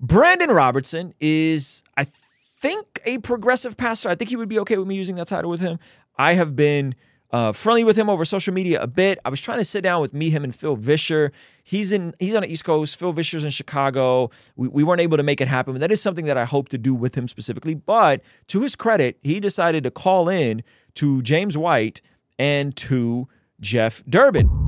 Brandon Robertson is, I think, a progressive pastor. I think he would be okay with me using that title with him. I have been uh, friendly with him over social media a bit. I was trying to sit down with me, him, and Phil Vischer. He's in he's on the East Coast. Phil Vischer's in Chicago. We, we weren't able to make it happen, but that is something that I hope to do with him specifically. But to his credit, he decided to call in to James White and to Jeff Durbin.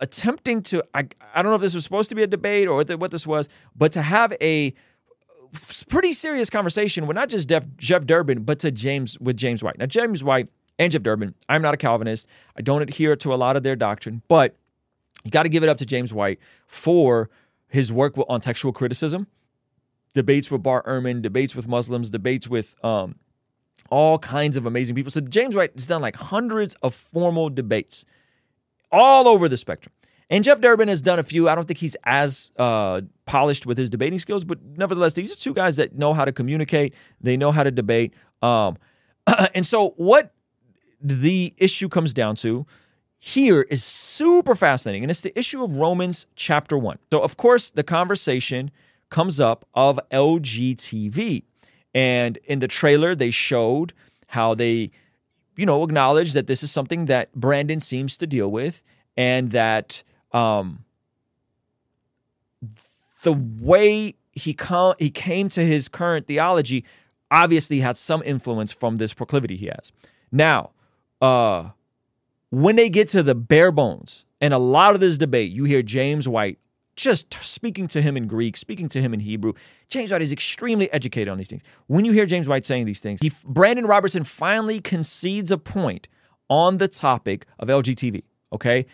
attempting to I, I don't know if this was supposed to be a debate or what this was but to have a pretty serious conversation with not just Jeff, Jeff Durbin but to James with James White. Now James White and Jeff Durbin I'm not a Calvinist. I don't adhere to a lot of their doctrine but you got to give it up to James White for his work on textual criticism. Debates with Bart Ehrman debates with Muslims debates with um, all kinds of amazing people. So James White has done like hundreds of formal debates all over the spectrum. And Jeff Durbin has done a few. I don't think he's as uh, polished with his debating skills, but nevertheless, these are two guys that know how to communicate. They know how to debate. Um, and so, what the issue comes down to here is super fascinating, and it's the issue of Romans chapter one. So, of course, the conversation comes up of LGBT, and in the trailer, they showed how they you know, acknowledge that this is something that Brandon seems to deal with and that um, the way he, com- he came to his current theology obviously had some influence from this proclivity he has. Now, uh, when they get to the bare bones, and a lot of this debate, you hear James White just speaking to him in Greek, speaking to him in Hebrew. James White is extremely educated on these things. When you hear James White saying these things, he, Brandon Robertson finally concedes a point on the topic of LGBT, okay?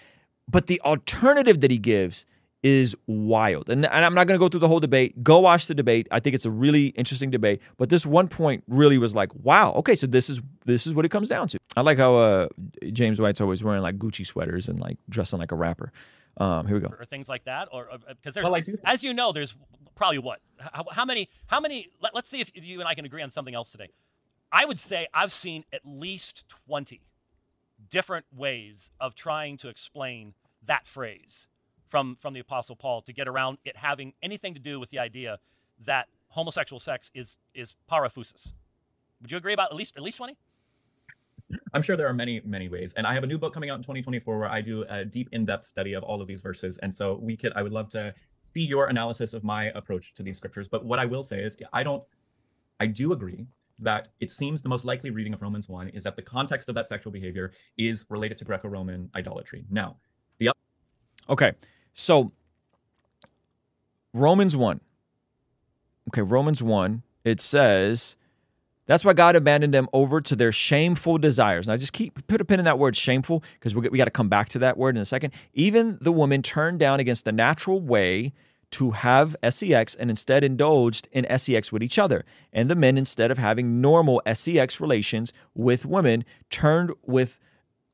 But the alternative that he gives is wild. And, and I'm not going to go through the whole debate. Go watch the debate. I think it's a really interesting debate. But this one point really was like, wow, okay, so this is this is what it comes down to. I like how uh, James White's always wearing like Gucci sweaters and like dressing like a rapper. Um, here we go. Or things like that, or because uh, there's, well, as you know, there's probably what? How, how many? How many? Let, us see if you and I can agree on something else today. I would say I've seen at least twenty different ways of trying to explain that phrase from from the Apostle Paul to get around it having anything to do with the idea that homosexual sex is is para phusin. Would you agree about at least at least twenty? I'm sure there are many, many ways. And I have a new book coming out in 2024 where I do a deep, in-depth study of all of these verses. And so we could, I would love to see your analysis of my approach to these scriptures. But what I will say is, I don't, I do agree that it seems the most likely reading of Romans 1 is that the context of that sexual behavior is related to Greco-Roman idolatry. Now, the okay, so Romans 1. Okay, Romans 1, it says that's why God abandoned them over to their shameful desires. Now, just keep put a pin in that word shameful because we, got to come back to that word in a second. Even the woman turned down against the natural way to have sex and instead indulged in sex with each other. And the men, instead of having normal sex relations with women, turned with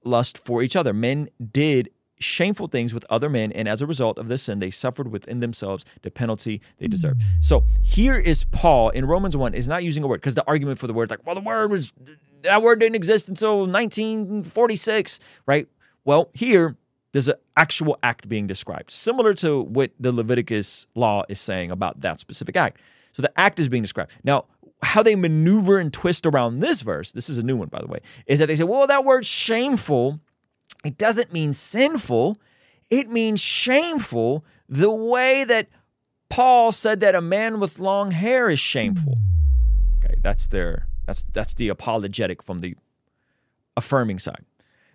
lust for each other. Men did shameful things with other men, and as a result of this sin, they suffered within themselves the penalty they hmm. deserve. So here is Paul in Romans 1 is not using a word because the argument for the word is like, well, the word was that word didn't exist until 1946, right? Well, here there's an actual act being described, similar to what the Leviticus law is saying about that specific act. So the act is being described. Now, how they maneuver and twist around this verse, this is a new one, by the way, is that they say, well, that word shameful it doesn't mean sinful, it means shameful the way that Paul said that a man with long hair is shameful. Okay, that's their that's that's the apologetic from the affirming side.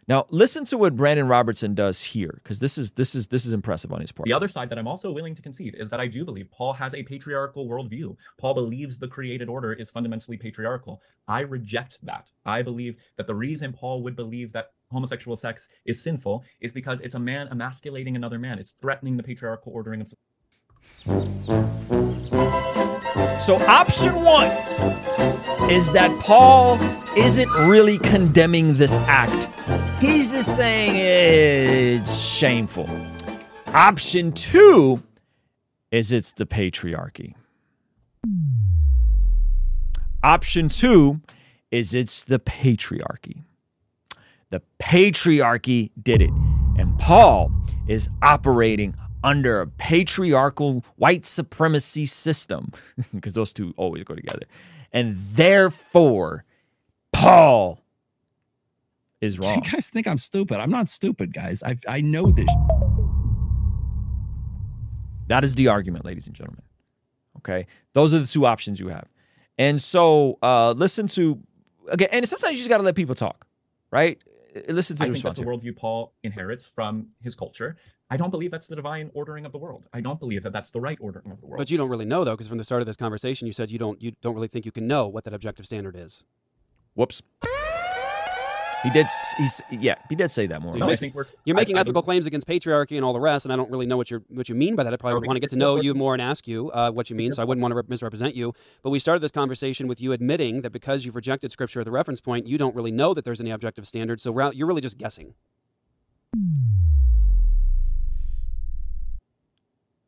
Now, listen to what Brandon Robertson does here, because this is this is this is impressive on his part. The other side that I'm also willing to concede is that I do believe Paul has a patriarchal worldview. Paul believes the created order is fundamentally patriarchal. I reject that. I believe that the reason Paul would believe that homosexual sex is sinful is because it's a man emasculating another man. It's threatening the patriarchal ordering of. So, option one is that Paul isn't really condemning this act. He's just saying it's shameful. Option two is it's the patriarchy. Option two is it's the patriarchy. The patriarchy did it. And Paul is operating under a patriarchal white supremacy system, because those two always go together. And therefore, Paul is wrong. You guys think I'm stupid. I'm not stupid, guys. I I know this. That is the argument, ladies and gentlemen. Okay. Those are the two options you have. And so uh listen to again, and sometimes you just gotta let people talk, right? Listen to I the think that's response. the worldview Paul inherits from his culture. I don't believe that's the divine ordering of the world. I don't believe that that's the right ordering of the world. But you don't really know though, because from the start of this conversation, you said you don't you don't really think you can know what that objective standard is. Whoops. He did. He's yeah. He did say that more. or No, I less. think we're You're making I ethical believe- claims against patriarchy and all the rest, and I don't really know what you what you mean by that. I probably would want to get to know you more and ask you uh, what you mean. So I wouldn't want to re- misrepresent you. But we started this conversation with you admitting that because you've rejected Scripture at the reference point, you don't really know that there's any objective standard. So ra- you're really just guessing.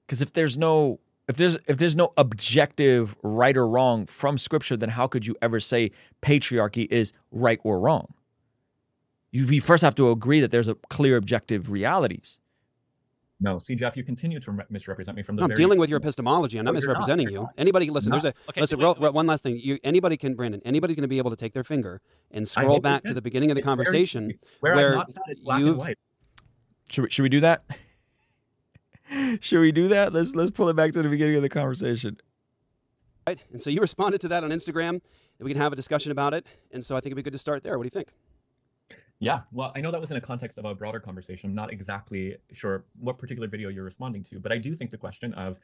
Because if there's no if there's if there's no objective right or wrong from scripture, then how could you ever say patriarchy is right or wrong? You, you first have to agree that there's a clear objective realities. No, see, Jeff, you continue to misrepresent me from the. No, I'm very dealing with your epistemology. I'm not No, you're not. misrepresenting You're you. Anybody, listen. You're There's a Okay, listen. wait, wait. one last thing. You, anybody can, Brandon. Anybody's going to be able to take their finger and scroll back to the beginning of the It's conversation easy. where, where I'm not sad, it's black you've- and white. Should we, should we do that? should we do that? Let's let's pull it back to the beginning of the conversation. Right? And so you responded to that on Instagram, and we can have a discussion about it. And so I think it'd be good to start there. What do you think? Yeah, well, I know that was in a context of a broader conversation. I'm not exactly sure what particular video you're responding to, but I do think the question of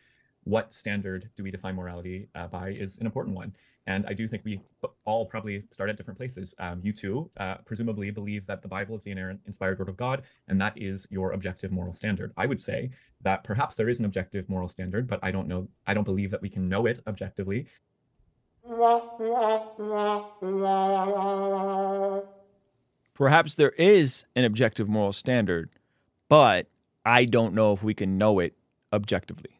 what standard do we define morality uh, by is an important one. And I do think we all probably start at different places. Um, you too, uh, presumably, believe that the Bible is the inerrant, inspired word of God, and that is your objective moral standard. I would say that perhaps there is an objective moral standard, but I don't know. I don't believe that we can know it objectively. Perhaps there is an objective moral standard, but I don't know if we can know it objectively.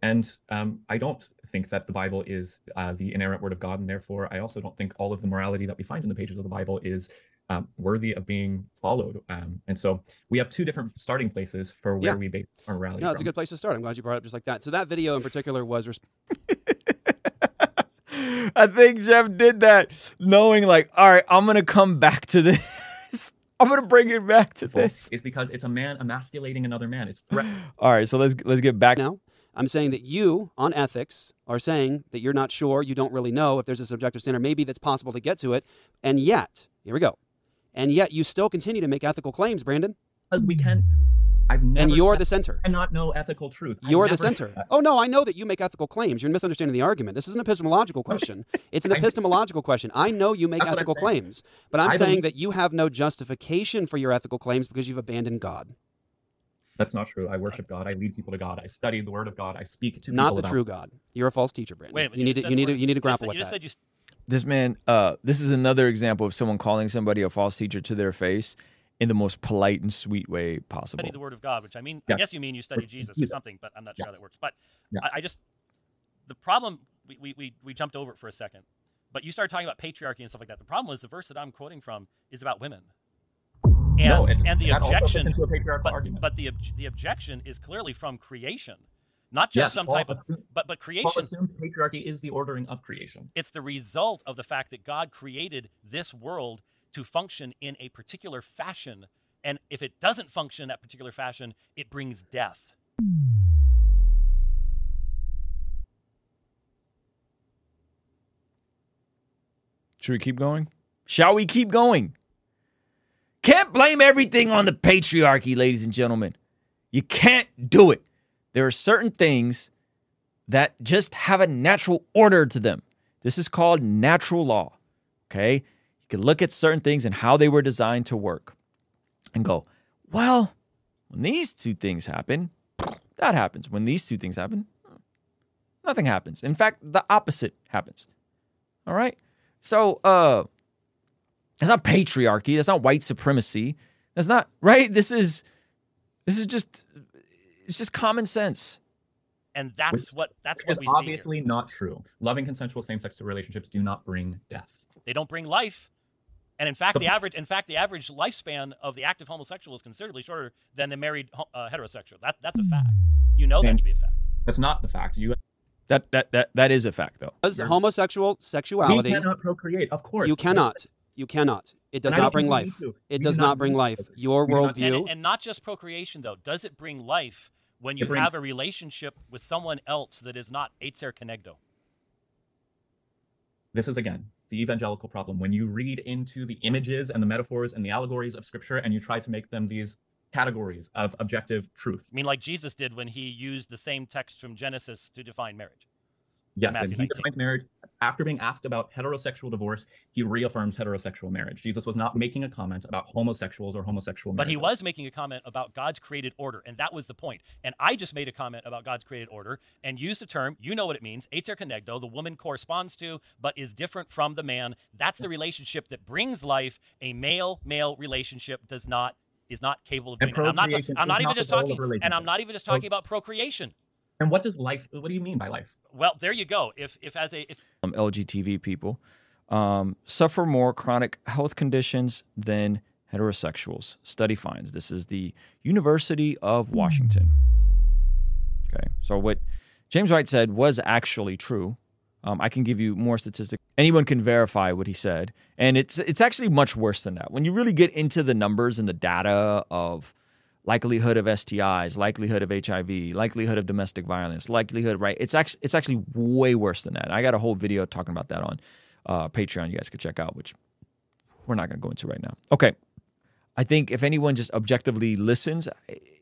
And um, I don't think that the Bible is uh, the inerrant word of God, and therefore I also don't think all of the morality that we find in the pages of the Bible is um, worthy of being followed. Um, and so we have two different starting places for where Yeah. we base our morality. No, it's a good place to start. I'm glad you brought it up just like that. So that video in particular was res- I think Jeff did that knowing like, all right, I'm gonna come back to this. I'm gonna bring it back to this. Is because it's a man emasculating another man. It's threat. All right, so let's let's get back now. I'm saying that you, on ethics, are saying that you're not sure, you don't really know if there's a subjective standard. Maybe that's possible to get to it. And yet, here we go. And yet, you still continue to make ethical claims, Brandon. Because we can. I've never. And you're the center. I cannot know ethical truth. You're the never said center. Oh, no, I know that you make ethical claims. You're misunderstanding the argument. This is an epistemological question. It's an epistemological question. I know you make That's ethical claims, but I'm I saying believe- that you have no justification for your ethical claims because you've abandoned God. That's not true. I worship God. I lead people to God. I study the Word of God. I speak to Not people the about true God. You're a false teacher, Brandon. Wait a minute, you need to you need to you need to you just grapple said- with you that. said you this man. Uh, this is another example of someone calling somebody a false teacher to their face in the most polite and sweet way possible. study the Word of God, which I mean, Yeah. I guess you mean you study Jesus or something, but I'm not sure how that works. But Yes. I, I just the problem we, we, we, jumped over it for a second, but you started talking about patriarchy and stuff like that. The problem was the verse that I'm quoting from is about women. And, no, and, and the objection, into a patriarchal but, but the the objection is clearly from creation, not just Yes, some Paul type of, but but Paul creation. assumes patriarchy is the ordering of creation. It's the result of the fact that God created this world to function in a particular fashion. And if it doesn't function in that particular fashion, it brings death. Should we keep going? Shall we keep going? Can't blame everything on the patriarchy, ladies and gentlemen. You can't do it. There are certain things that just have a natural order to them. This is called natural law. Okay? You can look at certain things and how they were designed to work and go, well, when these two things happen, that happens. When these two things happen, nothing happens. In fact, the opposite happens. All right? So, uh, that's not patriarchy. That's not white supremacy. That's not right. This is this is just it's just common sense. And that's Which what that's what we see. obviously not true. Loving consensual same-sex relationships do not bring death. They don't bring life. And in fact, the average in fact the average lifespan of the active homosexual is considerably shorter than the married uh, heterosexual. That that's a fact. You know that And- to be a fact. That's not the fact. You That that that that is a fact though. Does You're- homosexual we sexuality cannot procreate. Of course, you cannot. You cannot. It does And I don't bring life. It does not not bring life. Your We do not- worldview. And, and not just procreation though. Does it bring life when you brings- have a relationship with someone else that is not ezer kenegdo? This is again the evangelical problem. When you read into the images and the metaphors and the allegories of Scripture, and you try to make them these categories of objective truth. I mean, like Jesus did when he used the same text from Genesis to define marriage. Yes, Matthew and he 19. defines marriage after being asked about heterosexual divorce. He reaffirms heterosexual marriage. Jesus was not making a comment about homosexuals or homosexual. But he was making a comment about God's created order, and that was the point. And I just made a comment about God's created order and used the term, you know what it means, ezer kenegdo, the woman corresponds to, but is different from the man. That's the relationship that brings life. A male-male relationship does not is not capable of doing. I'm not, I'm not even just talking, and I'm not even just talking about procreation. And what does life? What do you mean by life? Well, there you go. If if as a if Um, LGBT people um, suffer more chronic health conditions than heterosexuals. Study finds this is the University of Washington. Okay, so what James White said was actually true. Um, I can give you more statistics. Anyone can verify what he said, and it's it's actually much worse than that. When you really get into the numbers and the data of likelihood of STIs, likelihood of HIV, likelihood of domestic violence, likelihood right, it's actually it's actually way worse than that. I got a whole video talking about that on uh, Patreon. You guys could check out, which we're not going to go into right now. Okay, I think if anyone just objectively listens,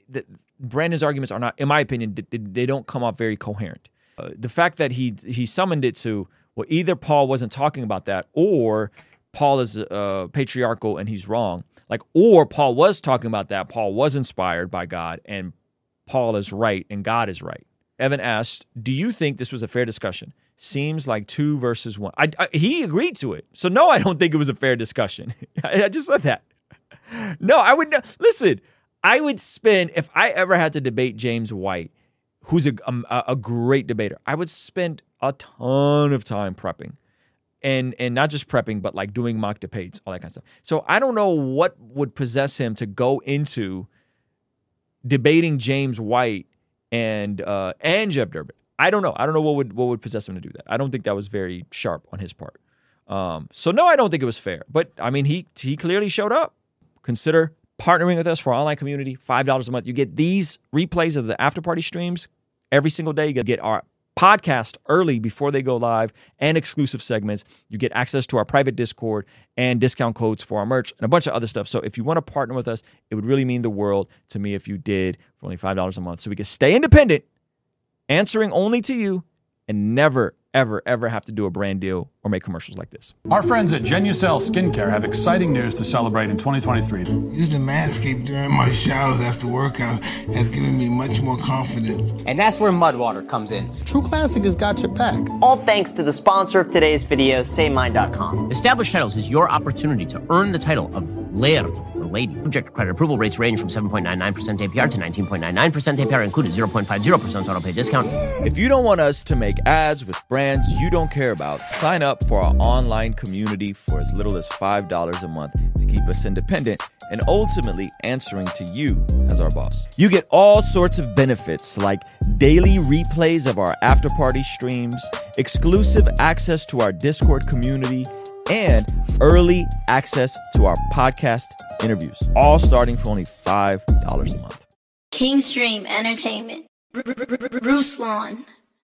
the, Brandon's arguments are not, in my opinion, they, they don't come off very coherent. Uh, the fact that he he summoned it to well, either Paul wasn't talking about that, or Paul is uh, patriarchal and he's wrong. Like, or Paul was talking about that. Paul was inspired by God, and Paul is right, and God is right. Evan asked, "Do you think this was a fair discussion?" Seems like two versus one. I, I, he agreed to it, so no, I don't think it was a fair discussion. I, I just said that. No, I would not listen. I would spend if I ever had to debate James White, who's a a, a great debater. I would spend a ton of time prepping, and and not just prepping, but like doing mock debates, all that kind of stuff. So I don't know what would possess him to go into debating James White and uh, and Jeff Durbin. I don't know. I don't know what would what would possess him to do that. I don't think that was very sharp on his part. Um, so no, I don't think it was fair. But I mean, he he clearly showed up. Consider partnering with us for our online community. Five dollars a month. You get these replays of the after party streams every single day. You get our podcast early before they go live and exclusive segments. You get access to our private Discord and discount codes for our merch and a bunch of other stuff. So if you want to partner with us, it would really mean the world to me if you did for only $5 a month. So we can stay independent, answering only to you, and never, ever, ever have to do a brand deal or make commercials like this. Our friends at Genucel Skincare have exciting news to celebrate in 2023. Using Manscaped during my showers after workout has given me much more confidence. And that's where Mudwater comes in. True Classic has got your back. All thanks to the sponsor of today's video, SayMine.com. Established Titles is your opportunity to earn the title of Laird or Lady. Subject to credit approval rates range from 7.99% APR to 19.99% APR, included 0.50% auto pay discount. If you don't want us to make ads with brands you don't care about, sign up for our online community for as little as $5 a month to keep us independent and ultimately answering to you as our boss. You get all sorts of benefits like daily replays of our after party streams, exclusive access to our Discord community, and early access to our podcast interviews, all starting for only $5 a month. Kingstream Entertainment. Bruce Lawn.